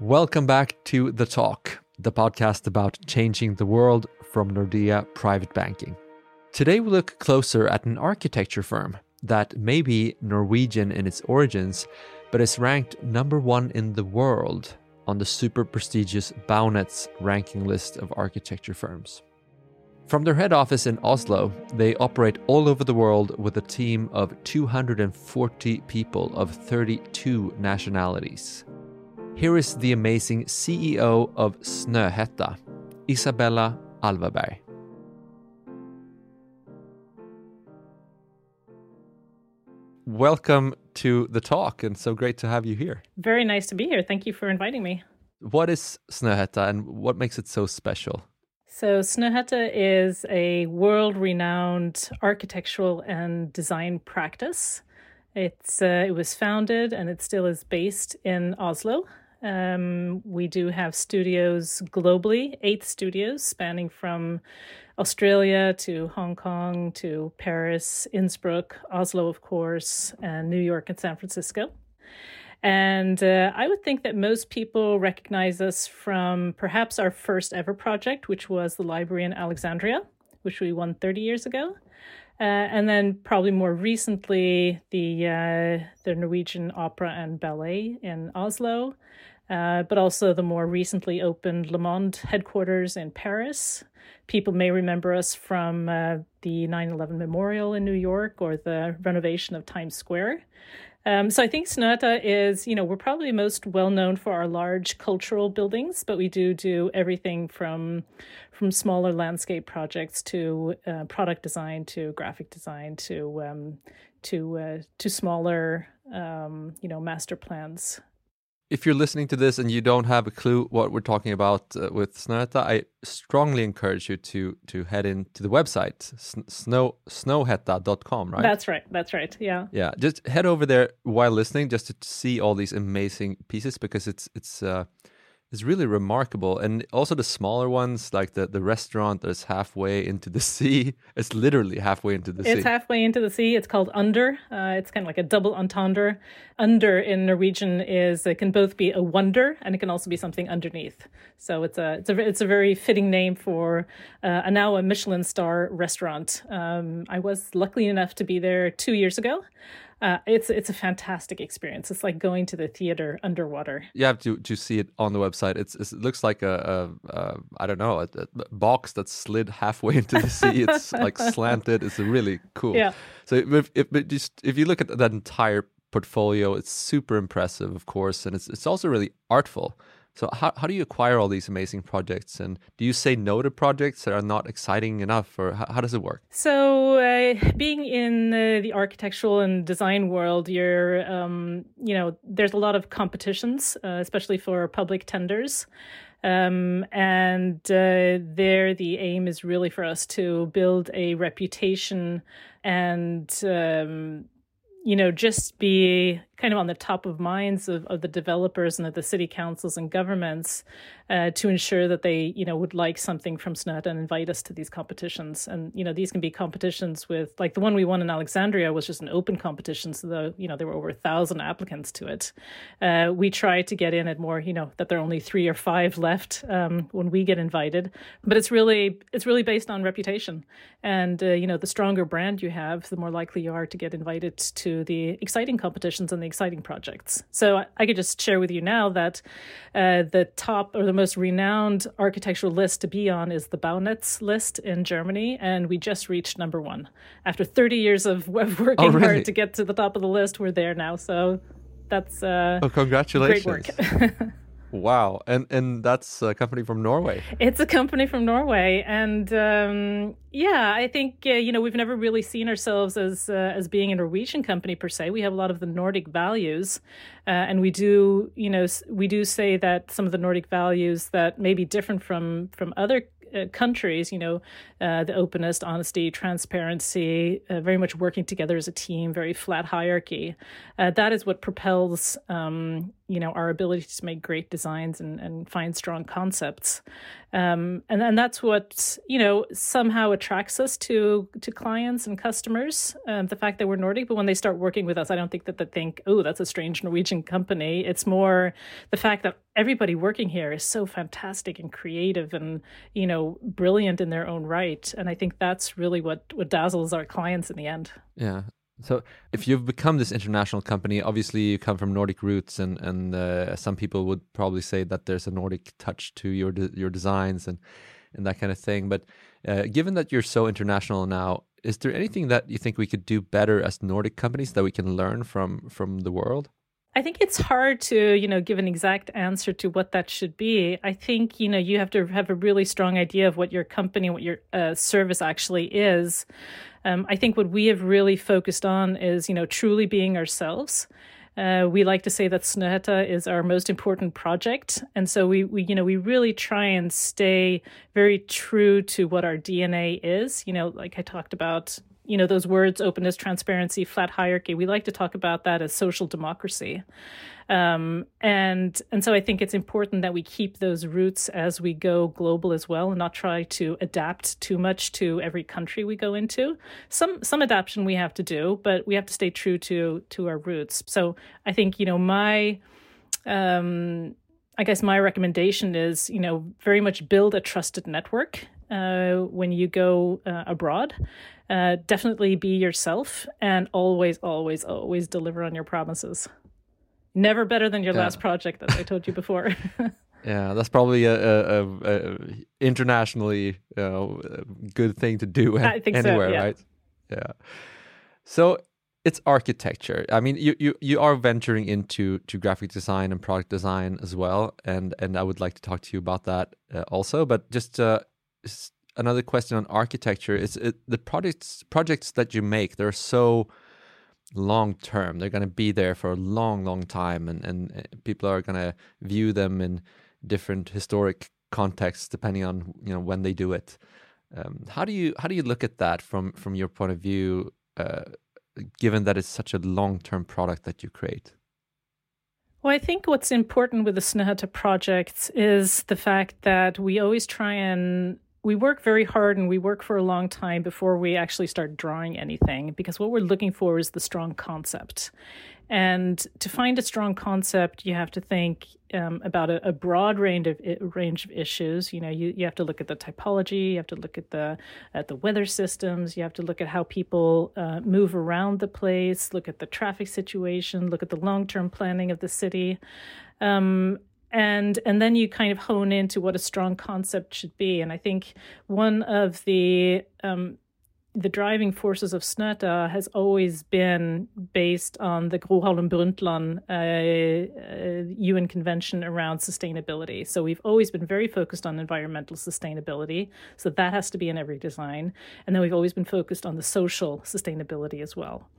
Welcome back to The Talk, the podcast about changing the world from Nordea Private Banking. Today we look closer at an architecture firm that may be Norwegian in its origins, but is ranked number one in the world on the super prestigious Baunetz ranking list of architecture firms. From their head office in Oslo, they operate all over the world with a team of 240 people of 32 nationalities. Here is the amazing CEO of Snøhetta, Isabella Alveberg. Welcome to the talk, and so great to have you here. Very nice to be here. Thank you for inviting me. What is Snøhetta and what makes it so special? So, Snøhetta is a world renowned architectural and design practice. It's, uh, it was founded and it still is based in Oslo, um, we do have studios globally, eight studios spanning from Australia to Hong Kong to Paris, Innsbruck, Oslo, of course, and New York and San Francisco. And uh, I would think that most people recognize us from perhaps our first ever project, which was the library in Alexandria, which we won 30 years ago. Uh, and then probably more recently, the uh, the Norwegian Opera and Ballet in Oslo, uh, but also the more recently opened Le Monde headquarters in Paris. People may remember us from uh, the 9 11 memorial in New York or the renovation of Times Square. Um, so I think Snøhetta is, you know, we're probably most well known for our large cultural buildings, but we do do everything from from smaller landscape projects to uh, product design to graphic design to um, to uh, to smaller, um, you know, master plans if you're listening to this and you don't have a clue what we're talking about uh, with Snøhetta, I strongly encourage you to to head into the website snow snøhetta.com, right? That's right. That's right. Yeah. Yeah. Just head over there while listening just to see all these amazing pieces because it's it's uh, is really remarkable. And also the smaller ones, like the, the restaurant that's halfway into the sea. It's literally halfway into the it's sea. It's halfway into the sea. It's called under. Uh, it's kind of like a double entendre. Under in Norwegian is it can both be a wonder and it can also be something underneath. So it's a it's a it's a very fitting name for uh, a now a Michelin star restaurant. Um, I was lucky enough to be there two years ago. Uh, it's it's a fantastic experience. It's like going to the theater underwater. You have to to see it on the website. It's, it's it looks like a, a, a I don't know a, a, box that slid halfway into the sea. It's like slanted. It's really cool. Yeah. So if, if just if you look at that entire portfolio, it's super impressive, of course, and it's it's also really artful. So how, how do you acquire all these amazing projects? And do you say no to projects that are not exciting enough or how, how does it work? So uh, being in the, the, architectural and design world, you're, um, you know, there's a lot of competitions, uh, especially for public tenders. Um, and uh, there, the aim is really for us to build a reputation and um, you know, just be kind of on the top of minds of, of the developers and of the city councils and governments uh, to ensure that they, you know, would like something from SNET and invite us to these competitions. And, you know, these can be competitions with, like the one we won in Alexandria was just an open competition. So, the, you know, there were over a thousand applicants to it. Uh, we try to get in at more, you know, that there are only three or five left um, when we get invited. But it's really, it's really based on reputation. And, uh, you know, the stronger brand you have, the more likely you are to get invited to the exciting competitions and the exciting projects. So I could just share with you now that uh, the top or the most renowned architectural list to be on is the Baunetz list in Germany, and we just reached number one. After 30 years of working oh, really? hard to get to the top of the list, we're there now. So that's uh, oh, congratulations. great work. Wow, and and that's a company from Norway. It's a company from Norway, and um, yeah, I think uh, you know we've never really seen ourselves as uh, as being a Norwegian company per se. We have a lot of the Nordic values, uh, and we do you know we do say that some of the Nordic values that may be different from from other uh, countries, you know, uh, the openness, honesty, transparency, uh, very much working together as a team, very flat hierarchy. Uh, that is what propels, um, you know, our ability to make great designs and, and find strong concepts. Um, and and that's what you know somehow attracts us to to clients and customers. Um, the fact that we're Nordic, but when they start working with us, I don't think that they think, oh, that's a strange Norwegian company. It's more the fact that everybody working here is so fantastic and creative and you know brilliant in their own right and i think that's really what what dazzles our clients in the end yeah so if you've become this international company obviously you come from nordic roots and and uh, some people would probably say that there's a nordic touch to your de- your designs and and that kind of thing. But uh, given that you're so international now is there anything that you think we could do better as nordic companies that we can learn from from the world I think it's hard to, you know, give an exact answer to what that should be. I think, you know, you have to have a really strong idea of what your company, what your uh, service actually is. Um, I think what we have really focused on is, you know, truly being ourselves. Uh, we like to say that Snøhetta is our most important project, and so we, we, you know, we really try and stay very true to what our DNA is. You know, like I talked about you know those words openness transparency flat hierarchy we like to talk about that as social democracy. Um, and and so i think it's important that we keep those roots as we go global as well and not try to adapt too much to every country we go into. Some some adaptation we have to do but we have to stay true to to our roots. So i think you know my um I guess my recommendation is, you know, very much build a trusted network uh, when you go uh, abroad. Uh, definitely be yourself and always, always, always deliver on your promises. Never better than your yeah. last project, as I told you before. yeah, that's probably a, a, a, internationally good thing to do anywhere, so, yeah. right? Yeah. So it's architecture. I mean, you, you you are venturing into to graphic design and product design as well, and and I would like to talk to you about that uh, also. But just uh, another question on architecture is it, the projects projects that you make they're so long term they're going to be there for a long long time and and uh, people are going to view them in different historic contexts depending on you know when they do it. Um, how do you how do you look at that from from your point of view uh, given that it's such a long term product that you create? Well, I think what's important with the Snøhetta projects is the fact that we always try and we work very hard and we work for a long time before we actually start drawing anything because what we're looking for is the strong concept. And to find a strong concept, you have to think um, about a, a, broad range of range of issues. You know, you, you have to look at the typology, you have to look at the at the weather systems, you have to look at how people uh, move around the place, look at the traffic situation, look at the long term planning of the city. Um, and and then you kind of hone into what a strong concept should be and i think one of the um, the driving forces of Snøhetta has always been based on the Gro Harlem Brundtland uh, uh, UN Convention around sustainability. So we've always been very focused on environmental sustainability. So that has to be in every design. And then we've always been focused on the social sustainability as well.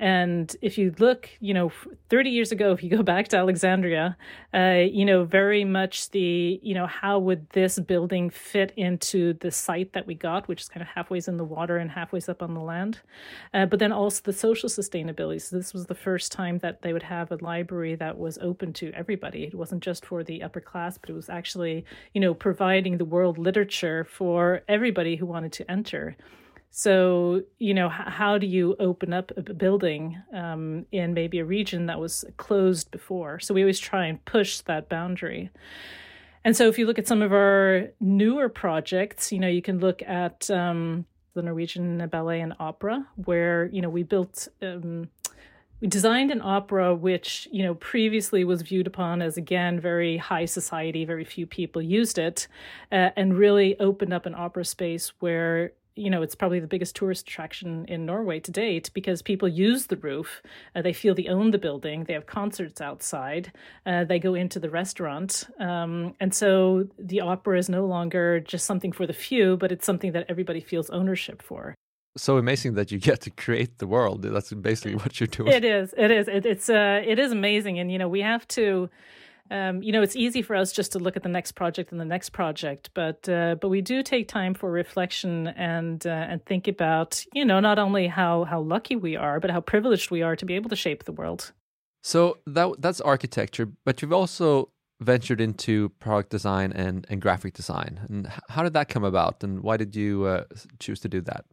And if you look, you know, 30 years ago, if you go back to Alexandria, uh, you know, very much the, you know, how would this building fit into the site that we got, which is kind of halfway in the water and halfway up on the land. Uh, but then also the social sustainability. So this was the first time that they would have a library that was open to everybody. It wasn't just for the upper class, but it was actually, you know, providing the world literature for everybody who wanted to enter. So, you know, how do you open up a building um, in maybe a region that was closed before? So, we always try and push that boundary. And so, if you look at some of our newer projects, you know, you can look at um, the Norwegian Ballet and Opera, where, you know, we built. Um, we designed an opera which you know previously was viewed upon as again very high society very few people used it uh, and really opened up an opera space where you know, it's probably the biggest tourist attraction in Norway to date because people use the roof. Uh, they feel they own the building. They have concerts outside. Uh, they go into the restaurant. Um, and so the opera is no longer just something for the few, but it's something that everybody feels ownership for. So amazing that you get to create the world. That's basically what you're doing. It is. It is. It, it's. Uh, it is amazing, and you know we have to um, you know, it's easy for us just to look at the next project and the next project, but uh, but we do take time for reflection and uh, and think about you know not only how how lucky we are, but how privileged we are to be able to shape the world. So that that's architecture, but you've also ventured into product design and and graphic design. And how did that come about, and why did you uh, choose to do that?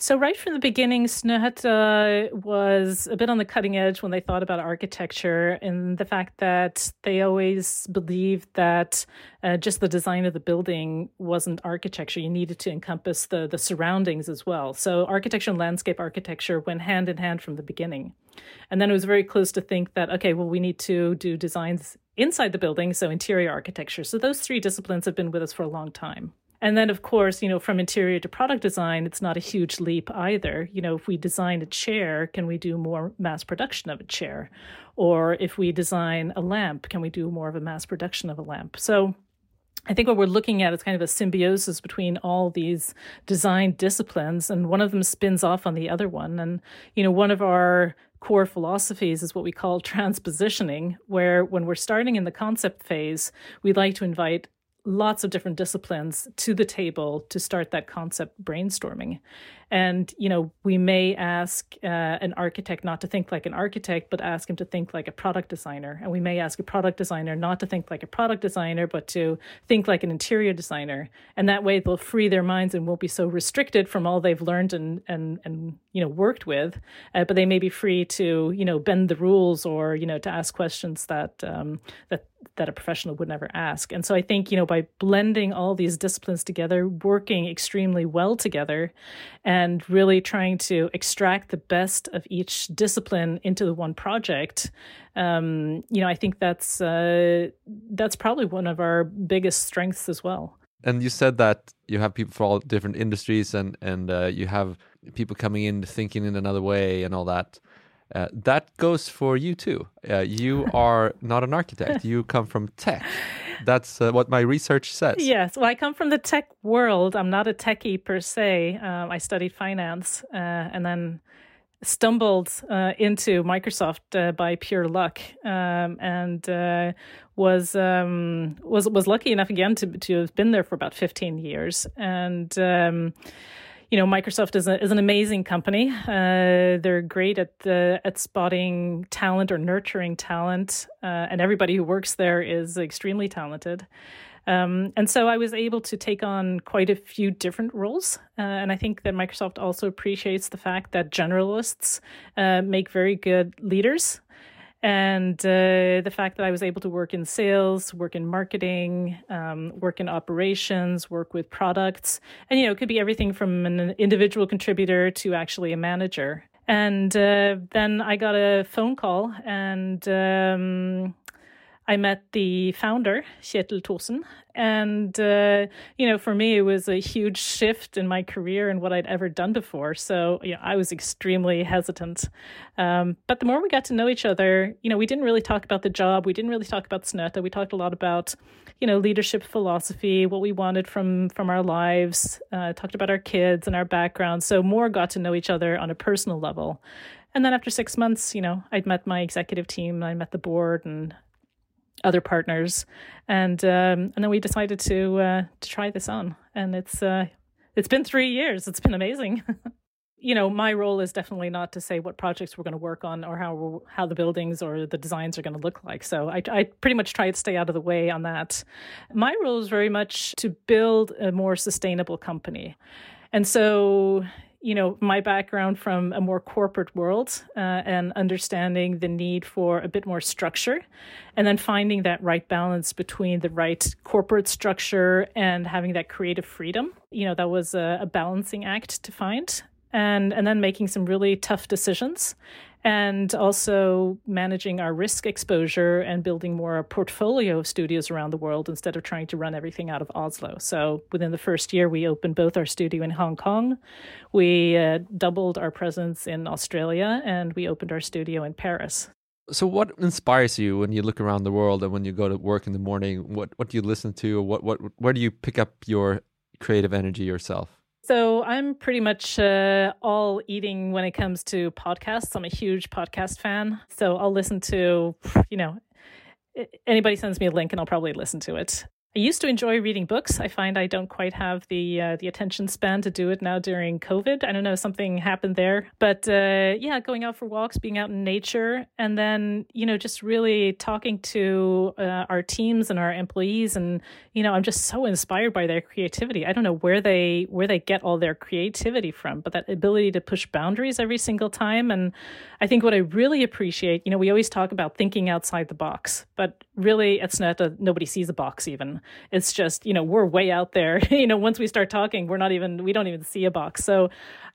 So, right from the beginning, Snøhetta was a bit on the cutting edge when they thought about architecture, and the fact that they always believed that uh, just the design of the building wasn't architecture. You needed to encompass the, the surroundings as well. So, architecture and landscape architecture went hand in hand from the beginning. And then it was very close to think that, okay, well, we need to do designs inside the building, so interior architecture. So, those three disciplines have been with us for a long time. And then, of course, you know, from interior to product design, it's not a huge leap either. You know, if we design a chair, can we do more mass production of a chair? Or if we design a lamp, can we do more of a mass production of a lamp? So I think what we're looking at is kind of a symbiosis between all these design disciplines, and one of them spins off on the other one. And, you know, one of our core philosophies is what we call transpositioning, where when we're starting in the concept phase, we like to invite lots of different disciplines to the table to start that concept brainstorming. And, you know, we may ask uh, an architect not to think like an architect, but ask him to think like a product designer. And we may ask a product designer not to think like a product designer, but to think like an interior designer. And that way they'll free their minds and won't be so restricted from all they've learned and, and, and you know, worked with. Uh, but they may be free to, you know, bend the rules or, you know, to ask questions that, um, that, that a professional would never ask. And so I think, you know, by blending all these disciplines together, working extremely well together, and really trying to extract the best of each discipline into the one project, um, you know, I think that's uh, that's probably one of our biggest strengths as well. And you said that you have people for all different industries, and and uh, you have people coming in thinking in another way and all that. Uh, that goes for you too. Uh, you are not an architect. You come from tech. That's uh, what my research says. Yes. Well, I come from the tech world. I'm not a techie per se. Um, I studied finance uh, and then stumbled uh, into Microsoft uh, by pure luck, um, and uh, was um, was was lucky enough again to to have been there for about fifteen years, and. You know, Microsoft is, a, is an amazing company. Uh, they're great at the, at spotting talent or nurturing talent, uh, and everybody who works there is extremely talented. Um, and so I was able to take on quite a few different roles. Uh, and I think that Microsoft also appreciates the fact that generalists uh, make very good leaders and uh, the fact that I was able to work in sales, work in marketing, um, work in operations, work with products, and you know, it could be everything from an individual contributor to actually a manager. And uh, then I got a phone call, and um, I met the founder, Kjetil Thorsen. And, uh, you know, for me, it was a huge shift in my career and what I'd ever done before. So, you know, I was extremely hesitant. Um, but the more we got to know each other, you know, we didn't really talk about the job. We didn't really talk about Snøhetta. We talked a lot about, you know, leadership philosophy, what we wanted from, from our lives, uh, talked about our kids and our background. So more got to know each other on a personal level. And then after six months, you know, I'd met my executive team, I met the board, and other partners, and um, and then we decided to uh, to try this on, and it's uh, it's been three years. It's been amazing. you know, my role is definitely not to say what projects we're going to work on or how how the buildings or the designs are going to look like. So I, I pretty much try to stay out of the way on that. My role is very much to build a more sustainable company. And so you know, my background from a more corporate world uh, and understanding the need for a bit more structure, and then finding that right balance between the right corporate structure and having that creative freedom. You know, that was a, a balancing act to find. And, and then making some really tough decisions and also managing our risk exposure and building more a portfolio of studios around the world instead of trying to run everything out of Oslo. So within the first year, we opened both our studio in Hong Kong, we uh, doubled our presence in Australia, and we opened our studio in Paris. So, what inspires you when you look around the world and when you go to work in the morning? What what do you listen to? What what where do you pick up your creative energy yourself? So I'm pretty much uh, all eating when it comes to podcasts. I'm a huge podcast fan. So I'll listen to, you know, anybody sends me a link and I'll probably listen to it. I used to enjoy reading books. I find I don't quite have the uh, the attention span to do it now during COVID. I don't know something happened there, but uh, yeah, going out for walks, being out in nature, and then you know just really talking to uh, our teams and our employees, and you know I'm just so inspired by their creativity. I don't know where they where they get all their creativity from, but that ability to push boundaries every single time. And I think what I really appreciate, you know, we always talk about thinking outside the box, but really it's not a nobody sees a box even it's just you know we're way out there. You know once we start talking we're not even we don't even see a box. So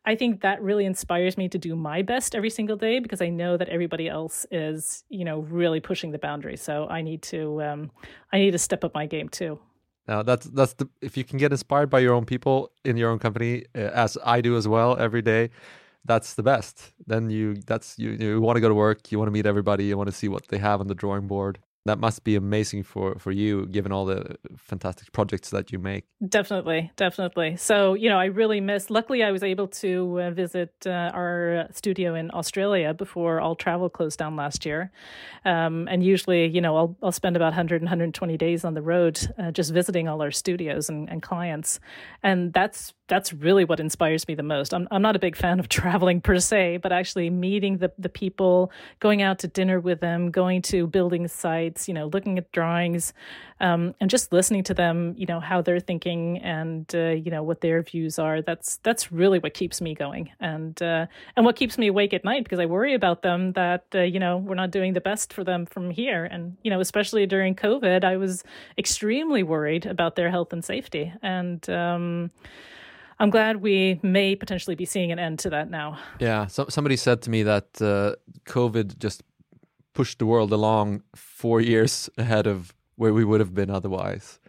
i think that really inspires me to do my best every single day because i know that everybody else is you know really pushing the boundaries so i need to um i need to step up my game too. Now that's that's the if you can get inspired by your own people in your own company uh, as i do as well every day that's the best. Then you that's you you want to go to work you want to meet everybody you want to see what they have on the drawing board that must be amazing for for you given all the fantastic projects that you make. Definitely definitely. So you know i really miss luckily i was able to uh, visit uh, our studio in australia before all travel closed down last year. Um, and usually you know I'll, I'll spend about 100 120 days on the road uh, just visiting all our studios and, and clients. And that's that's really what inspires me the most. I'm I'm not a big fan of traveling per se, but actually meeting the the people, going out to dinner with them, going to building sites, you know, looking at drawings, um, and just listening to them, you know, how they're thinking and uh, you know what their views are. That's that's really what keeps me going, and uh, and what keeps me awake at night because I worry about them that uh, you know we're not doing the best for them from here, and you know especially during COVID, I was extremely worried about their health and safety, and. Um, I'm glad we may potentially be seeing an end to that now. Yeah, so, somebody said to me that uh, COVID just pushed the world along four years ahead of where we would have been otherwise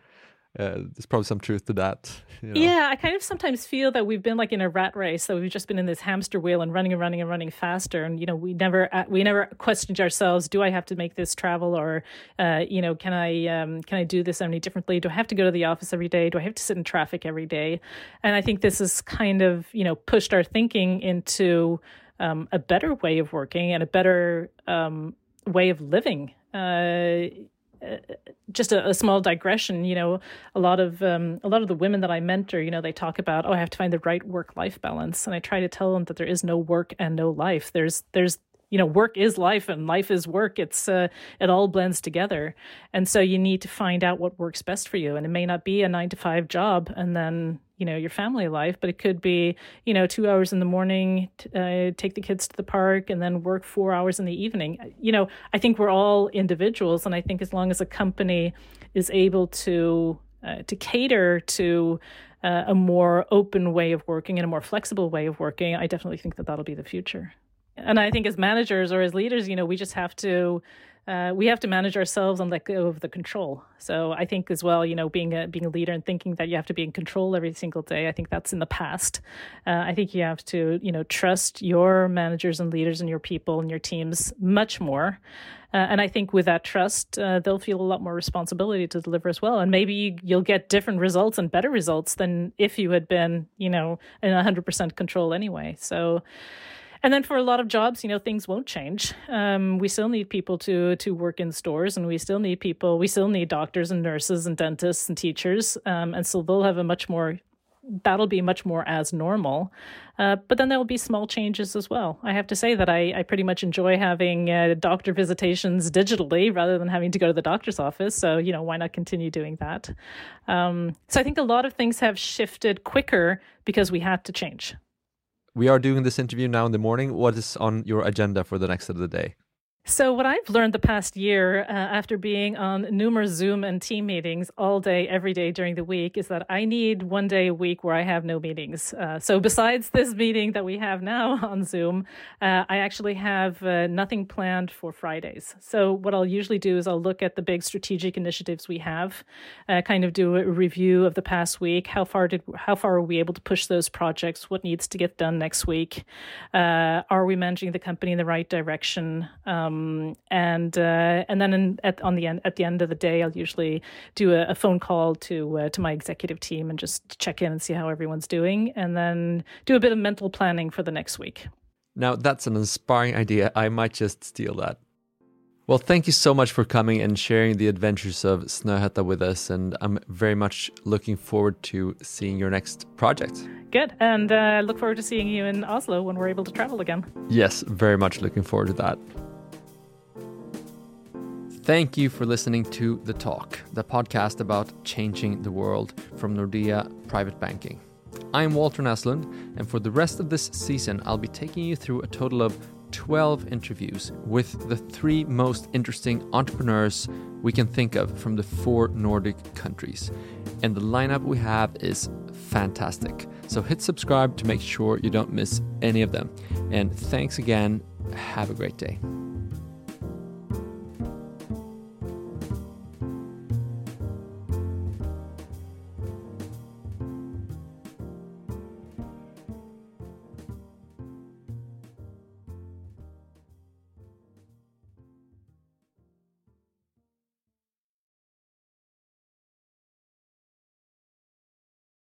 uh, there's probably some truth to that. You know? Yeah, I kind of sometimes feel that we've been like in a rat race, that we've just been in this hamster wheel and running and running and running faster, and you know we never uh, we never questioned ourselves: Do I have to make this travel, or uh, you know, can I um, can I do this any differently? Do I have to go to the office every day? Do I have to sit in traffic every day? And I think this has kind of you know pushed our thinking into um, a better way of working and a better um, way of living. Uh, just a, a, small digression you know a lot of um, a lot of the women that i mentor you know they talk about oh i have to find the right work life balance. And i try to tell them that there is no work and no life. There's there's you know work is life and life is work. It's uh, it all blends together. And so you need to find out what works best for you. And it may not be a 9 to 5 job and then you know your family life but it could be you know two hours in the morning uh, take the kids to the park and then work four hours in the evening. You know i think we're all individuals. And i think as long as a company is able to uh, to cater to uh, a more open way of working and a more flexible way of working i definitely think that that'll be the future and i think as managers or as leaders you know we just have to uh, we have to manage ourselves and let go of the control. So I think as well, you know, being a being a leader and thinking that you have to be in control every single day, I think that's in the past. Uh, I think you have to, you know, trust your managers and leaders and your people and your teams much more. Uh, and I think with that trust, uh, they'll feel a lot more responsibility to deliver as well. And maybe you'll get different results and better results than if you had been, you know, in 100% control anyway. So, and then for a lot of jobs, you know, things won't change. Um, we still need people to to work in stores, and we still need people. We still need doctors and nurses and dentists and teachers, um, and so they'll have a much more that'll be much more as normal. Uh, but then there will be small changes as well. I have to say that I, I pretty much enjoy having uh, doctor visitations digitally rather than having to go to the doctor's office. So, you know, why not continue doing that? Um, so I think a lot of things have shifted quicker because we had to change we are doing this interview now in the morning. What is on your agenda for the next of the day? So, what I've learned the past year uh, after being on numerous Zoom and team meetings all day, every day during the week is that I need one day a week where I have no meetings. Uh, so, besides this meeting that we have now on Zoom, uh, I actually have uh, nothing planned for Fridays. So, what I'll usually do is I'll look at the big strategic initiatives we have, uh, kind of do a review of the past week. How far did how far are we able to push those projects? What needs to get done next week? Uh, are we managing the company in the right direction? Um, um, and uh, and then in, at on the end at the end of the day, I'll usually do a, a phone call to uh, to my executive team and just check in and see how everyone's doing, and then do a bit of mental planning for the next week. Now that's an inspiring idea. I might just steal that. Well, thank you so much for coming and sharing the adventures of Snøhetta with us. And I'm very much looking forward to seeing your next project. Good. And uh, look forward to seeing you in Oslo when we're able to travel again. Yes, very much looking forward to that. Thank you for listening to The Talk, the podcast about changing the world from Nordea Private Banking. I'm Walter Naslund, and for the rest of this season, I'll be taking you through a total of 12 interviews with the three most interesting entrepreneurs we can think of from the four Nordic countries. And the lineup we have is fantastic. So hit subscribe to make sure you don't miss any of them. And thanks again. Have a great day.